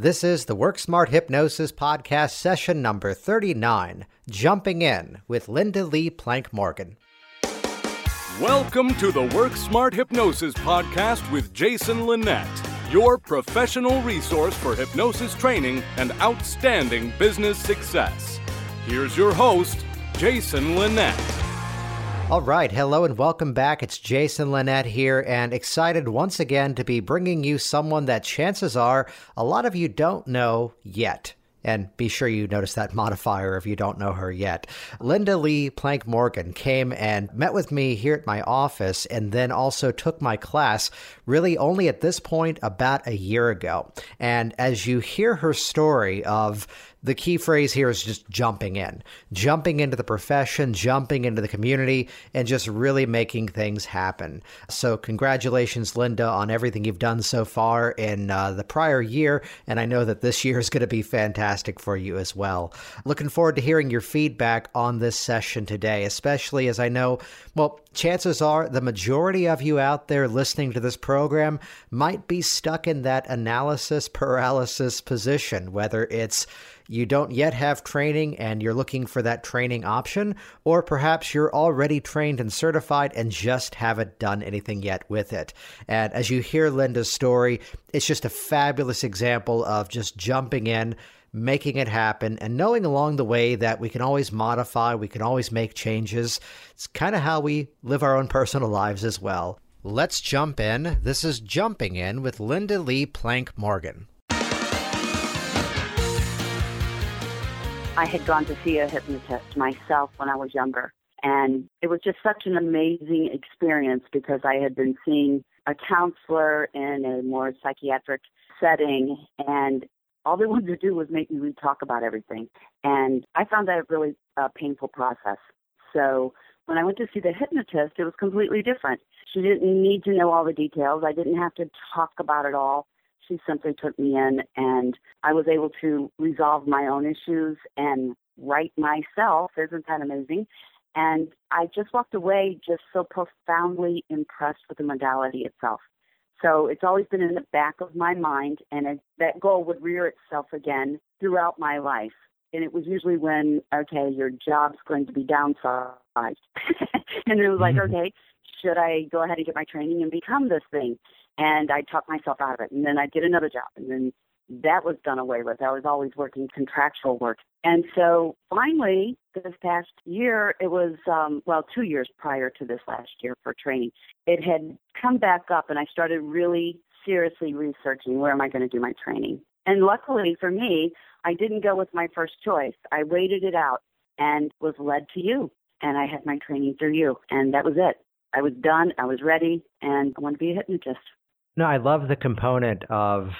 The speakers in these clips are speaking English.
This is the Work Smart Hypnosis Podcast, session number 39 Jumping In with Linda Lee Plank Morgan. Welcome to the Work Smart Hypnosis Podcast with Jason Linett, your professional resource for hypnosis training and outstanding business success. Here's your host, Jason Linett. All right. Hello and welcome back. It's Jason Linett here and excited once again to be bringing you someone that chances are a lot of you don't know yet. And be sure you notice that modifier if you don't know her yet. Linda Lee Plank Morgan came and met with me here at my office and then also took my class really only at this point about a year ago. And as you hear her story of the key phrase here is just jumping in, jumping into the profession, jumping into the community, and just really making things happen. So, congratulations, Linda, on everything you've done so far in uh, the prior year. And I know that this year is going to be fantastic for you as well. Looking forward to hearing your feedback on this session today, especially as I know, well, chances are the majority of you out there listening to this program might be stuck in that analysis paralysis position, whether it's you don't yet have training and you're looking for that training option, or perhaps you're already trained and certified and just haven't done anything yet with it. And as you hear Linda's story, it's just a fabulous example of just jumping in making it happen and knowing along the way that we can always modify, we can always make changes. It's kind of how we live our own personal lives as well. Let's jump in. This is Jumping In with Linda Lee Plank Morgan. I had gone to see a hypnotist myself when I was younger. And it was just such an amazing experience because I had been seeing a counselor in a more psychiatric setting and all they wanted to do was make me re-talk about everything. And I found that a really uh, painful process. So when I went to see the hypnotist, it was completely different. She didn't need to know all the details. I didn't have to talk about it all. She simply took me in and I was able to resolve my own issues and write myself. Isn't that amazing? And I just walked away just so profoundly impressed with the modality itself. So it's always been in the back of my mind, and it, that goal would rear itself again throughout my life. And it was usually when, okay, your job's going to be downsized. and it was like, mm-hmm. okay, should I go ahead and get my training and become this thing? And I talked myself out of it. And then I'd get another job, and then that was done away with. I was always working contractual work. And so finally, this past year, it was, um, well, two years prior to this last year for training, it had come back up, and I started really seriously researching where am I going to do my training. And luckily for me, I didn't go with my first choice. I waited it out and was led to you. And I had my training through you. And that was it. I was done. I was ready. And I wanted to be a hypnotist. No, I love the component of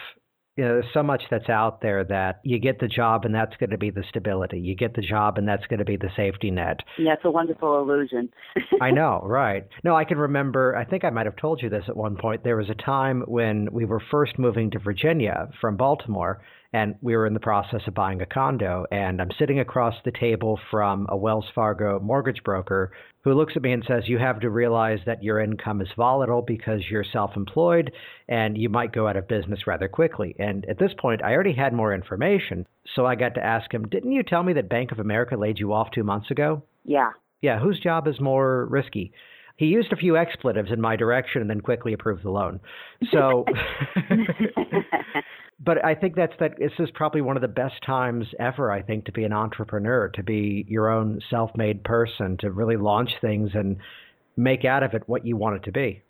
you know, there's so much that's out there that you get the job and that's going to be the stability. You get the job and that's going to be the safety net. Yeah, it's a wonderful illusion. I know, right. No, I can remember, I think I might have told you this at one point. There was a time when we were first moving to Virginia from Baltimore and we were in the process of buying a condo and I'm sitting across the table from a Wells Fargo mortgage broker who looks at me and says you have to realize that your income is volatile because you're self-employed and you might go out of business rather quickly. And at this point I already had more information so I got to ask him didn't you tell me that Bank of America laid you off 2 months ago? Yeah. Yeah whose job is more risky he used a few expletives in my direction and then quickly approved the loan. So but I think that's that this is probably one of the best times ever, I think, to be an entrepreneur, to be your own self made person, to really launch things and make out of it what you want it to be.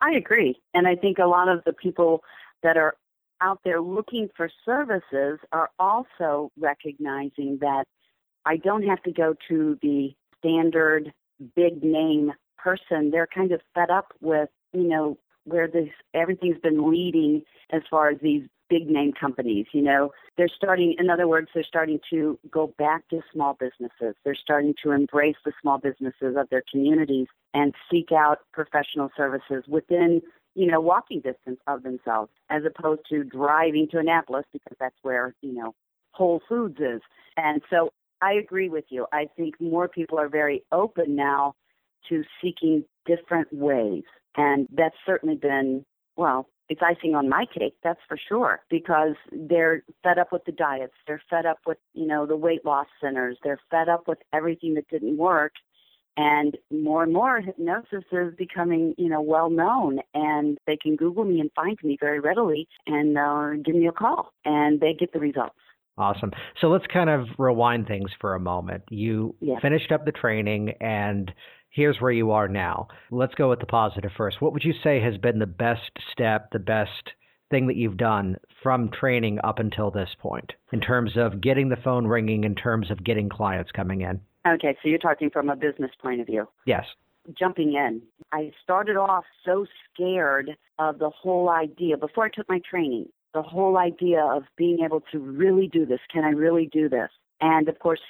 I agree. And I think a lot of the people that are out there looking for services are also recognizing that I don't have to go to the standard big name person. They're kind of fed up with, you know, where this everything's been leading as far as these big name companies. You know, they're starting, in other words, they're starting to go back to small businesses. They're starting to embrace the small businesses of their communities and seek out professional services within, you know, walking distance of themselves, as opposed to driving to Annapolis because that's where, you know, Whole Foods is. And so I agree with you. I think more people are very open now to seeking different ways. And that's certainly been, well, it's icing on my cake, that's for sure, because they're fed up with the diets. They're fed up with, you know, the weight loss centers. They're fed up with everything that didn't work. And more and more hypnosis is becoming, you know, well known and they can Google me and find me very readily and uh, give me a call and they get the results. Awesome. So let's kind of rewind things for a moment. You yes. finished up the training and here's where you are now. Let's go with the positive first. What would you say has been the best step, the best thing that you've done from training up until this point in terms of getting the phone ringing, in terms of getting clients coming in? Okay, so you're talking from a business point of view. Yes. Jumping in. I started off so scared of the whole idea before I took my training, the whole idea of being able to really do this. Can I really do this? And of course,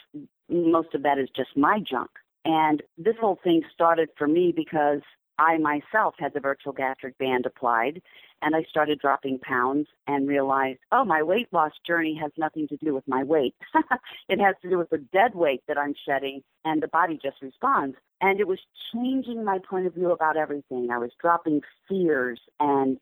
most of that is just my junk. And this whole thing started for me because I myself had the virtual gastric band applied and I started dropping pounds and realized, oh, my weight loss journey has nothing to do with my weight. it has to do with the dead weight that I'm shedding and the body just responds. And it was changing my point of view about everything. I was dropping fears and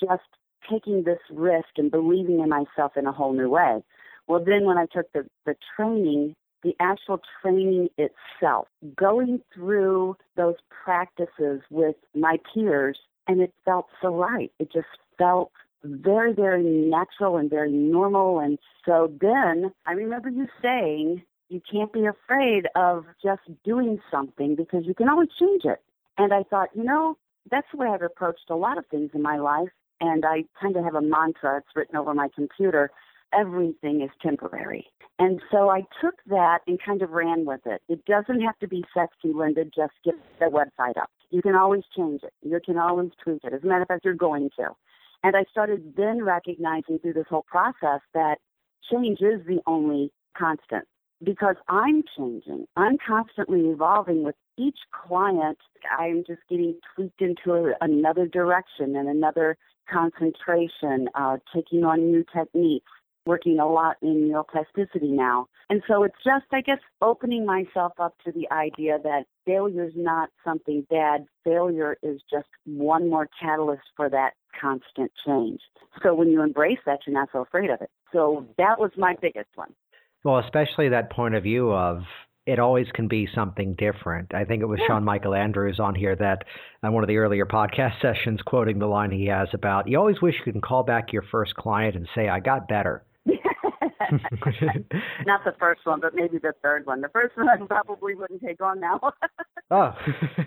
just taking this risk and believing in myself in a whole new way. Well, then when I took the, the training the actual training itself, going through those practices with my peers, and it felt so right. It just felt very, very natural and very normal. And so then I remember you saying, you can't be afraid of just doing something because you can always change it. And I thought, you know, that's the way I've approached a lot of things in my life. And I kind of have a mantra, it's written over my computer everything is temporary. And so I took that and kind of ran with it. It doesn't have to be sexy, Linda. Just get the website up. You can always change it. You can always tweak it. As a matter of fact, you're going to. And I started then recognizing through this whole process that change is the only constant because I'm changing. I'm constantly evolving with each client. I'm just getting tweaked into another direction and another concentration, uh, taking on new techniques working a lot in neuroplasticity now. And so it's just, I guess, opening myself up to the idea that failure is not something bad. Failure is just one more catalyst for that constant change. So when you embrace that, you're not so afraid of it. So that was my biggest one. Well, especially that point of view of it always can be something different. I think it was yeah. Sean Michael Andrews on here that on one of the earlier podcast sessions quoting the line he has about you always wish you could call back your first client and say I got better. Not the first one, but maybe the third one. The first one I probably wouldn't take on now. oh.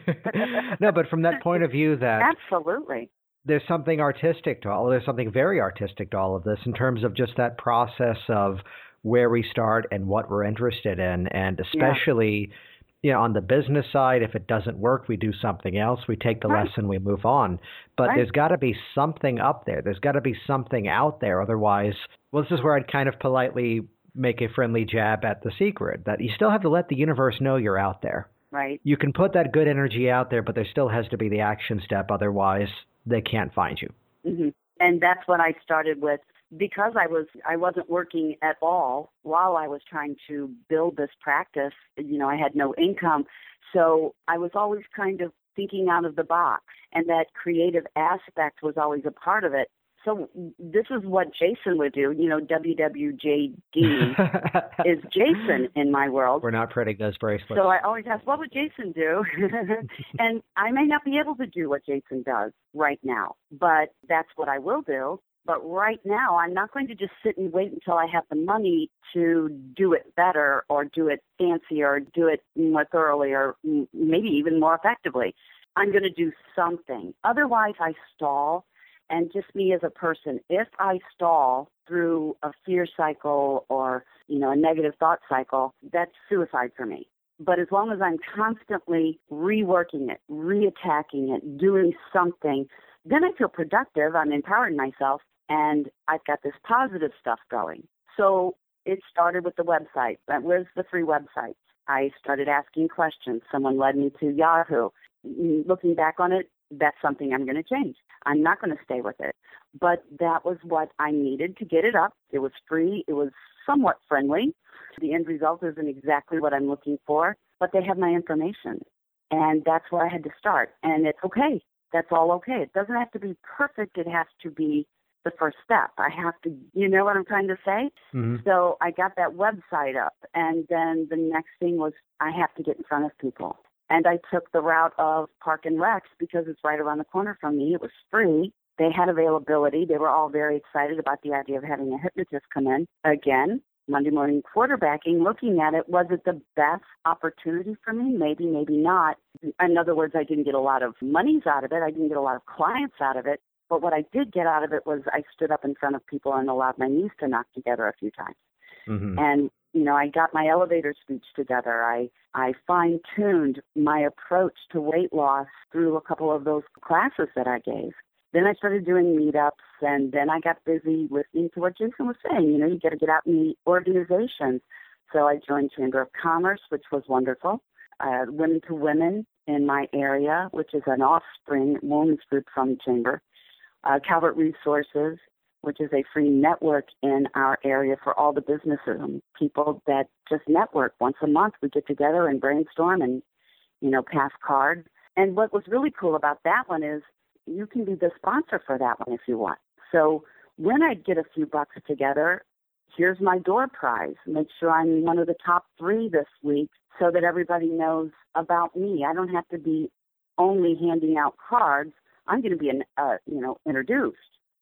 no, but from that point of view that Absolutely. There's something artistic to all there's something very artistic to all of this in terms of just that process of where we start and what we're interested in and especially yeah you know, on the business side, if it doesn't work, we do something else. We take the right. lesson, we move on. But right. there's got to be something up there. There's got to be something out there. Otherwise, well, this is where I'd kind of politely make a friendly jab at the secret that you still have to let the universe know you're out there. Right. You can put that good energy out there, but there still has to be the action step. Otherwise, they can't find you. Mm-hmm. And that's what I started with because I was I wasn't working at all while I was trying to build this practice, you know, I had no income. So I was always kind of thinking out of the box and that creative aspect was always a part of it. So this is what Jason would do. You know, WWJD is Jason in my world. We're not printing those bracelets. So I always ask, what would Jason do? and I may not be able to do what Jason does right now, but that's what I will do. But right now, I'm not going to just sit and wait until I have the money to do it better or do it fancier or do it more thoroughly or maybe even more effectively. I'm going to do something. Otherwise, I stall. And just me as a person, if I stall through a fear cycle or, you know, a negative thought cycle, that's suicide for me. But as long as I'm constantly reworking it, reattacking it, doing something, then I feel productive. I'm empowering myself and I've got this positive stuff going. So it started with the website. Where's the free website? I started asking questions. Someone led me to Yahoo. Mm, looking back on it, that's something I'm going to change. I'm not going to stay with it. But that was what I needed to get it up. It was free. It was somewhat friendly. The end result isn't exactly what I'm looking for, but they have my information. And that's where I had to start. And it's okay. that's all okay. It doesn't have to be perfect. It has to be the first step. I have to, you know what I'm trying to say? Mm-hmm. So I got that website up, and then the next thing was I have to get in front of people. And I took the route of Park and Recs because it's right around the corner from me. It was free. They had availability. They were all very excited about the idea of having a hypnotist come in. Again, Monday morning quarterbacking, looking at it, was it the best opportunity for me? Maybe, maybe not. In other words, I didn't get a lot of monies out of it. I didn't get a lot of clients out of it. But what I did get out of it was I stood up in front of people and allowed my knees to knock together a few times. Mm-hmm. And you know, I got my elevator speech together. I I fine tuned my approach to weight loss through a couple of those classes that I gave. Then I started doing meetups, and then I got busy listening to what Jason was saying. You know, you got to get out and meet organizations. So I joined Chamber of Commerce, which was wonderful. Uh, women to Women in my area, which is an offspring women's group from the Chamber uh, Calvert Resources, which is a free network in our area for all the businesses and people that just network. Once a month, we get together and brainstorm and, you know, pass cards. And what was really cool about that one is you can be the sponsor for that one if you want. So when I get a few bucks together, here's my door prize. Make sure I'm one of the top three this week so that everybody knows about me. I don't have to be only handing out cards. I'm going to be, uh, you know, introduced.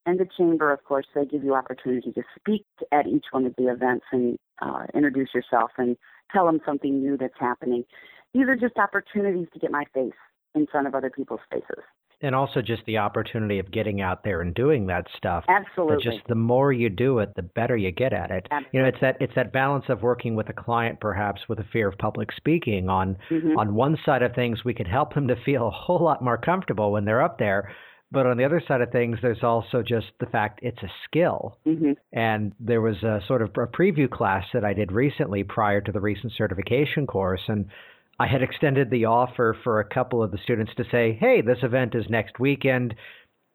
And the chamber, of course, they give you opportunity to speak at each one of the events and uh, introduce yourself and tell them something new that's happening. These are just opportunities to get my face in front of other people's faces. And also just the opportunity of getting out there and doing that stuff. Absolutely. But just the more you do it, the better you get at it. Absolutely. You know, it's that it's that balance of working with a client perhaps with a fear of public speaking. On mm-hmm. on one side of things we could help them to feel a whole lot more comfortable when they're up there. But on the other side of things, there's also just the fact it's a skill. Mm-hmm. And there was a sort of a preview class that I did recently prior to the recent certification course. And I had extended the offer for a couple of the students to say, hey, this event is next weekend.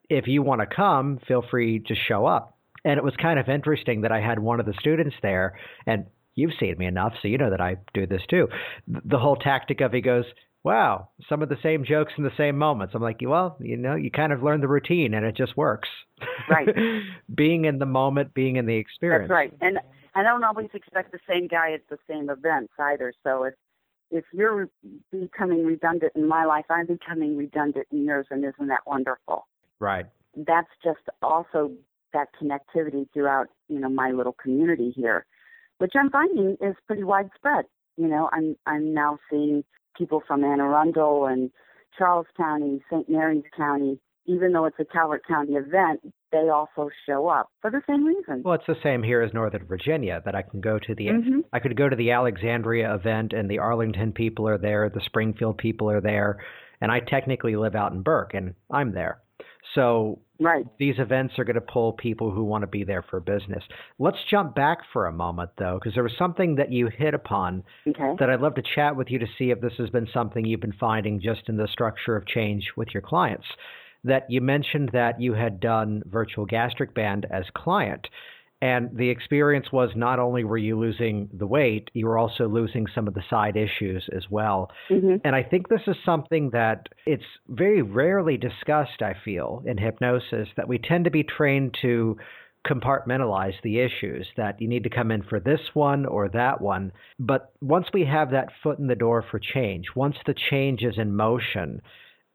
If you want to come, feel free to show up. And it was kind of interesting that I had one of the students there, and you've seen me enough, so you know that I do this too. The whole tactic of he goes, wow, some of the same jokes in the same moments. I'm like, well, you know, you kind of learn the routine and it just works. Right. being in the moment, being in the experience. That's right. And I don't always expect the same guy at the same events either. So it's if you're becoming redundant in my life, I'm becoming redundant in yours, and isn't that wonderful? Right. That's just also that connectivity throughout, you know, my little community here, which I'm finding is pretty widespread. You know, I'm I'm now seeing people from Anne Arundel and Charles County, St. Mary's County, even though it's a Calvert County event, they also show up for the same reason. Well, it's the same here as Northern Virginia that I can go to the mm-hmm. I could go to the Alexandria event and the Arlington people are there, the Springfield people are there, and I technically live out in Burke and I'm there. So right. these events are going to pull people who want to be there for business. Let's jump back for a moment though because there was something that you hit upon okay. that I'd love to chat with you to see if this has been something you've been finding just in the structure of change with your clients that you mentioned that you had done virtual gastric band as client. And the experience was not only were you losing the weight, you were also losing some of the side issues as well. Mm-hmm. And I think this is something that it's very rarely discussed, I feel, in hypnosis, that we tend to be trained to compartmentalize the issues that you need to come in for this one or that one. But once we have that foot in the door for change, once the change is in motion,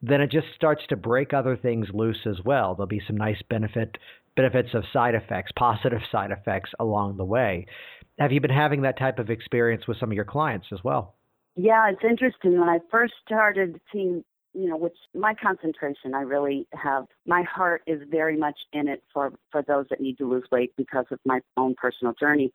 then it just starts to break other things loose as well. There'll be some nice benefit benefits of side effects, positive side effects along the way. Have you been having that type of experience with some of your clients as well? Yeah, it's interesting. When I first started seeing, you know, which my concentration, I really have, my heart is very much in it for, for those that need to lose weight because of my own personal journey.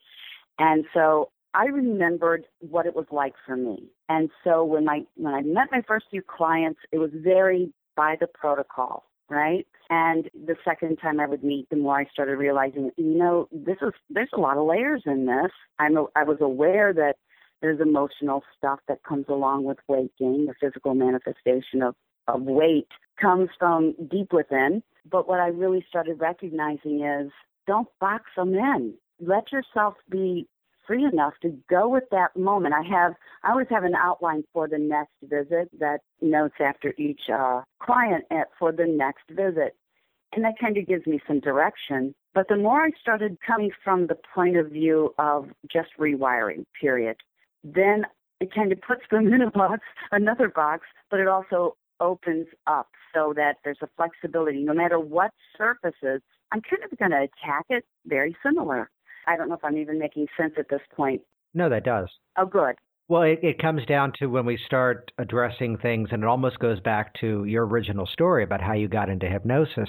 And so I remembered what it was like for me. And so when my when I met my first few clients, it was very by the protocol, right? And the second time I would meet, the more I started realizing, you know, this is there's a lot of layers in this. I'm a, I was aware that there's emotional stuff that comes along with weight gain. The physical manifestation of of weight comes from deep within. But what I really started recognizing is don't box them in. Let yourself be free enough to go with that moment. I have, I always have an outline for the next visit that notes after each uh, client at, for the next visit. And that kind of gives me some direction. But the more I started coming from the point of view of just rewiring, period, then it kind of puts them in a box, another box, but it also opens up so that there's a flexibility. No matter what surfaces, I'm kind of going to attack it very similar. I don't know if I'm even making sense at this point. No, that does. Oh, good. Well, it, it comes down to when we start addressing things, and it almost goes back to your original story about how you got into hypnosis,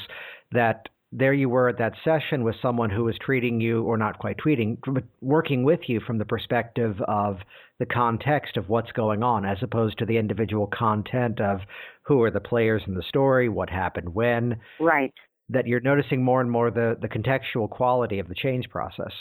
that there you were at that session with someone who was treating you, or not quite treating, but working with you from the perspective of the context of what's going on, as opposed to the individual content of who are the players in the story, what happened when. Right. That you're noticing more and more the, the contextual quality of the change process.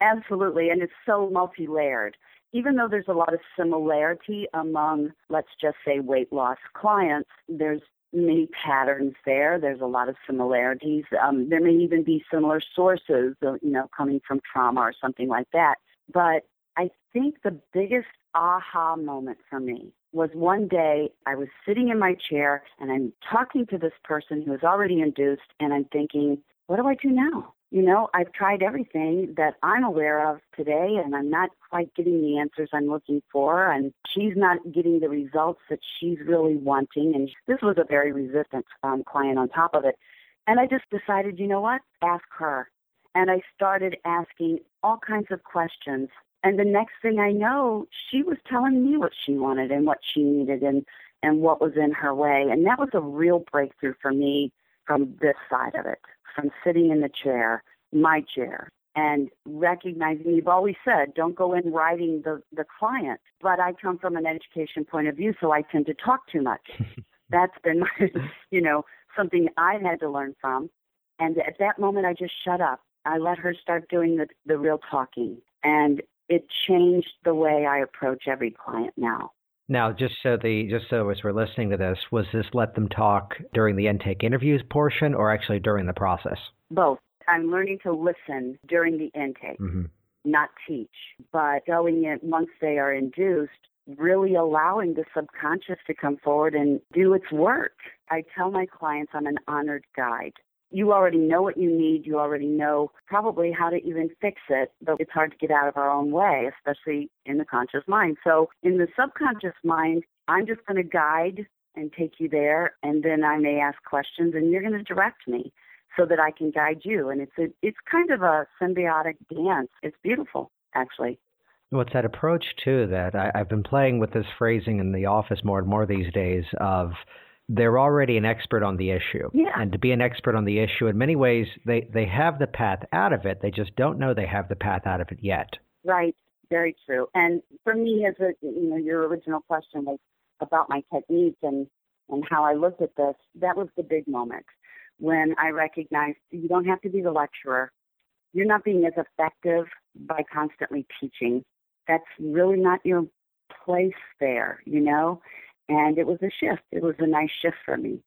Absolutely, and it's so multi layered. Even though there's a lot of similarity among, let's just say, weight loss clients, there's many patterns there. There's a lot of similarities. Um, there may even be similar sources, you know, coming from trauma or something like that. But I think the biggest aha moment for me was one day I was sitting in my chair and I'm talking to this person who is already induced and I'm thinking, what do I do now? You know, I've tried everything that I'm aware of today and I'm not quite getting the answers I'm looking for and she's not getting the results that she's really wanting and this was a very resistant um, client on top of it. And I just decided, you know what? Ask her. And I started asking all kinds of questions and the next thing I know, she was telling me what she wanted and what she needed and, and what was in her way. And that was a real breakthrough for me from this side of it, from sitting in the chair, my chair, and recognizing you've always said don't go in writing the, the client. But I come from an education point of view, so I tend to talk too much. That's been my, you know, something I had to learn from. And at that moment I just shut up. I let her start doing the, the real talking. And it changed the way I approach every client now. Now, just so the just so as we're listening to this, was this let them talk during the intake interviews portion, or actually during the process? Both. I'm learning to listen during the intake, mm-hmm. not teach, but going in once they are induced, really allowing the subconscious to come forward and do its work. I tell my clients I'm an honored guide you already know what you need. You already know probably how to even fix it, but it's hard to get out of our own way, especially in the conscious mind. So in the subconscious mind, I'm just going to guide and take you there, and then I may ask questions, and you're going to direct me so that I can guide you. And it's a, it's kind of a symbiotic dance. It's beautiful, actually. It's that approach too that I, I've been playing with this phrasing in the office more and more these days of they're already an expert on the issue. Yeah. And to be an expert on the issue, in many ways, they, they have the path out of it. They just don't know they have the path out of it yet. Right. Very true. And for me, as a, you know, your original question was about my technique and, and how I looked at this, that was the big moment when I recognized you don't have to be the lecturer. You're not being as effective by constantly teaching. That's really not your place there, you know? And it was a shift. It was a nice shift for me.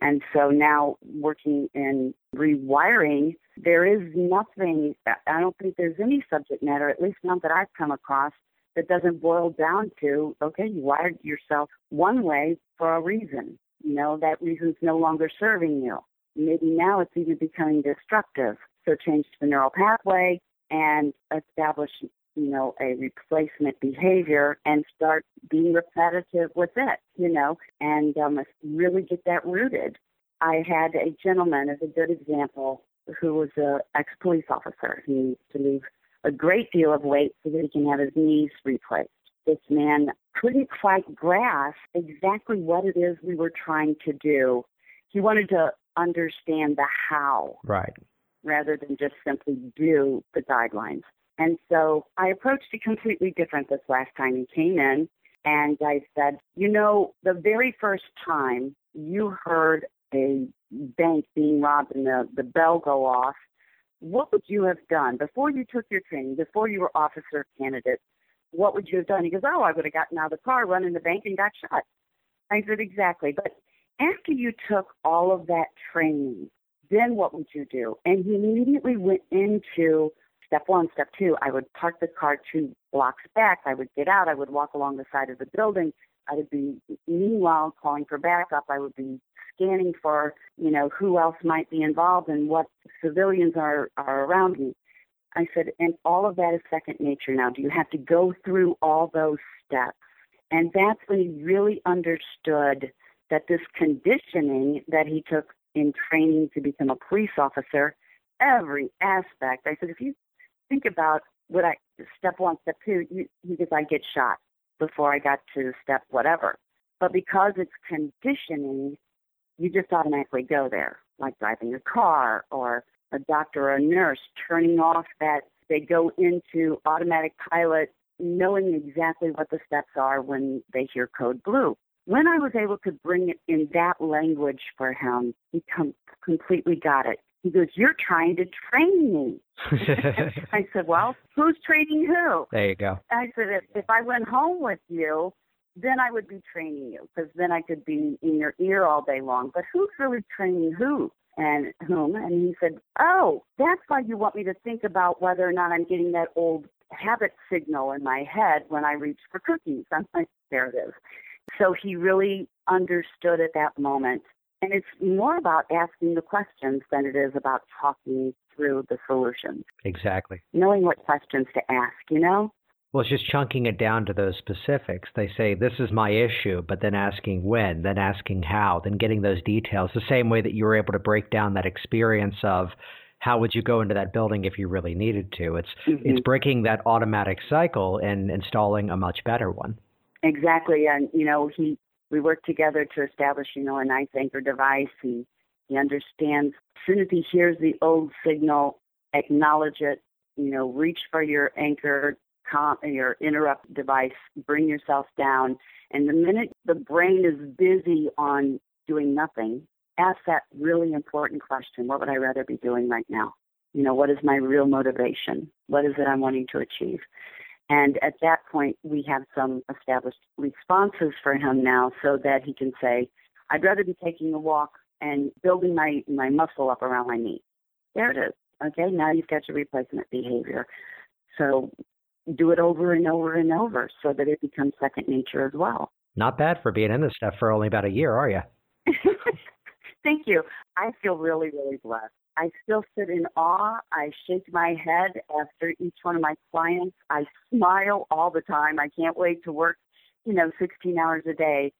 And so now working in rewiring, there is nothing, I don't think there's any subject matter, at least not that I've come across, that doesn't boil down to, okay, you wired yourself one way for a reason. You know, that reason's no longer serving you. Maybe now it's even becoming destructive. So change the neural pathway and establish you know, a replacement behavior and start being repetitive with it, you know, and um, really get that rooted. I had a gentleman as a good example who was an ex-police officer. He needs to lose a great deal of weight so that he can have his knees replaced. This man couldn't quite grasp exactly what it is we were trying to do. He wanted to understand the how. Right. Rather than just simply do the guidelines. And so I approached it completely different this last time he came in. And I said, you know, the very first time you heard a bank being robbed and the, the bell go off, what would you have done before you took your training, before you were officer candidate? What would you have done? He goes, oh, I would have gotten out of the car, run in the bank, and got shot. I said, exactly. But after you took all of that training, then what would you do? And he immediately went into step one, step two, I would park the car two blocks back. I would get out. I would walk along the side of the building. I would be, meanwhile, calling for backup. I would be scanning for, you know, who else might be involved and what civilians are, are around me. I said, and all of that is second nature now. Do you have to go through all those steps? And that's when he really understood that this conditioning that he took in training to become a police officer, every aspect. I said, if you think about what I step one, step two, you, because I get shot before I got to step whatever. But because it's conditioning, you just automatically go there, like driving a car or a doctor or a nurse turning off that they go into automatic pilot knowing exactly what the steps are when they hear code blue. When I was able to bring it in that language for him, he com- completely got it. He goes, You're trying to train me. I said, Well, who's training who? There you go. I said, If, if I went home with you, then I would be training you because then I could be in your ear all day long. But who's really training who? and whom, and he said, "Oh, that's why you want me to think about whether or not I'm getting that old habit signal in my head when I reach for cookies." I'm like, "There it is." So he really understood at that moment, and it's more about asking the questions than it is about talking through the solutions. Exactly. Knowing what questions to ask, you know. Well, it's just chunking it down to those specifics. They say, this is my issue, but then asking when, then asking how, then getting those details. The same way that you were able to break down that experience of how would you go into that building if you really needed to. It's mm-hmm. it's breaking that automatic cycle and installing a much better one. Exactly. And you know, he we work together to establish, you know, a nice anchor device. He he understands as soon as he hears the old signal, acknowledge it, you know, reach for your anchor comp, your interrupt device, bring yourself down. And the minute the brain is busy on doing nothing, ask that really important question. What would I rather be doing right now? You know, what is my real motivation? What is it I'm wanting to achieve? And at that point, we have some established responses for him now so that he can say, I'd rather be taking a walk and building my, my muscle up around my knee. There it is. Okay, now you've got your replacement behavior. So do it over and over and over so that it becomes second nature as well. Not bad for being in this stuff for only about a year, are you? Thank you. I feel really, really blessed. I still sit in awe. I shake my head after each one of my clients. I smile all the time. I can't wait to work, you know, 16 hours a day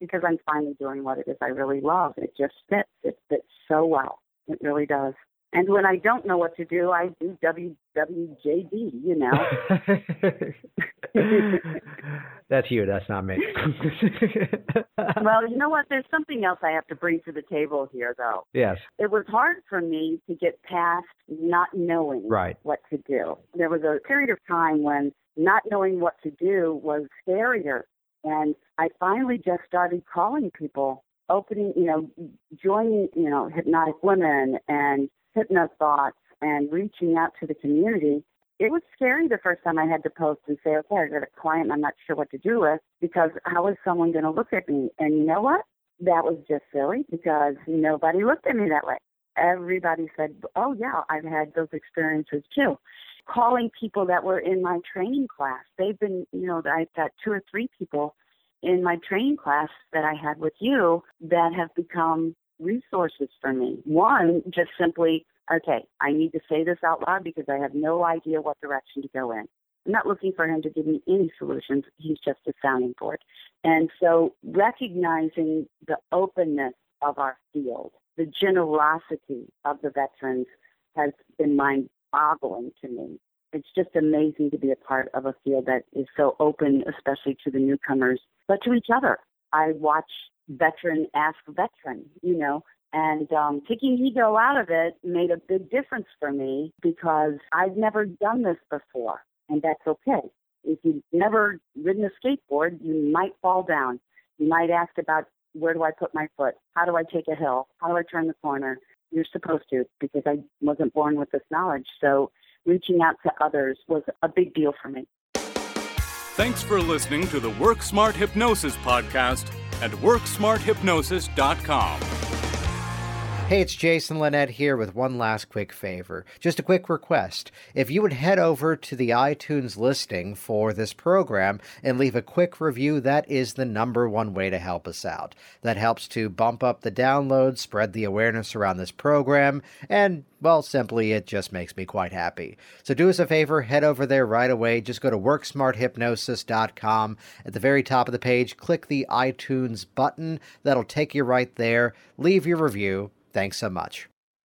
because I'm finally doing what it is I really love. It just fits. It fits so well. It really does. And when I don't know what to do, I do WWJD, you know. that's you, that's not me. well, you know what? There's something else I have to bring to the table here, though. Yes. It was hard for me to get past not knowing right. what to do. There was a period of time when not knowing what to do was scarier. And I finally just started calling people, opening, you know, joining, you know, hypnotic women and hypno thoughts and reaching out to the community, it was scary the first time I had to post and say, okay, I got a client I'm not sure what to do with because how is someone going to look at me? And you know what? That was just silly because nobody looked at me that way. Everybody said, oh, yeah, I've had those experiences too. Calling people that were in my training class. They've been, you know, I've got two or three people in my training class that I had with you that have become resources for me. One, just simply, okay, I need to say this out loud because I have no idea what direction to go in. I'm not looking for him to give me any solutions. He's just a sounding board. And so recognizing the openness of our field, the generosity of the veterans has been mind boggling to me. It's just amazing to be a part of a field that is so open, especially to the newcomers, but to each other. I watch veteran ask veteran, you know. And um, taking ego out of it made a big difference for me because I've never done this before, and that's okay. If you've never ridden a skateboard, you might fall down. You might ask about where do I put my foot? How do I take a hill? How do I turn the corner? You're supposed to because I wasn't born with this knowledge. So reaching out to others was a big deal for me. Thanks for listening to the Work Smart Hypnosis podcast at WorkSmartHypnosis.com. Hey, it's Jason Linett here with one last quick favor. Just a quick request. If you would head over to the iTunes listing for this program and leave a quick review, that is the number one way to help us out. That helps to bump up the downloads, spread the awareness around this program, and, well, simply it just makes me quite happy. So do us a favor, head over there right away. Just go to worksmarthypnosis.com. At the very top of the page, click the iTunes button. That'll take you right there. Leave your review Thanks so much.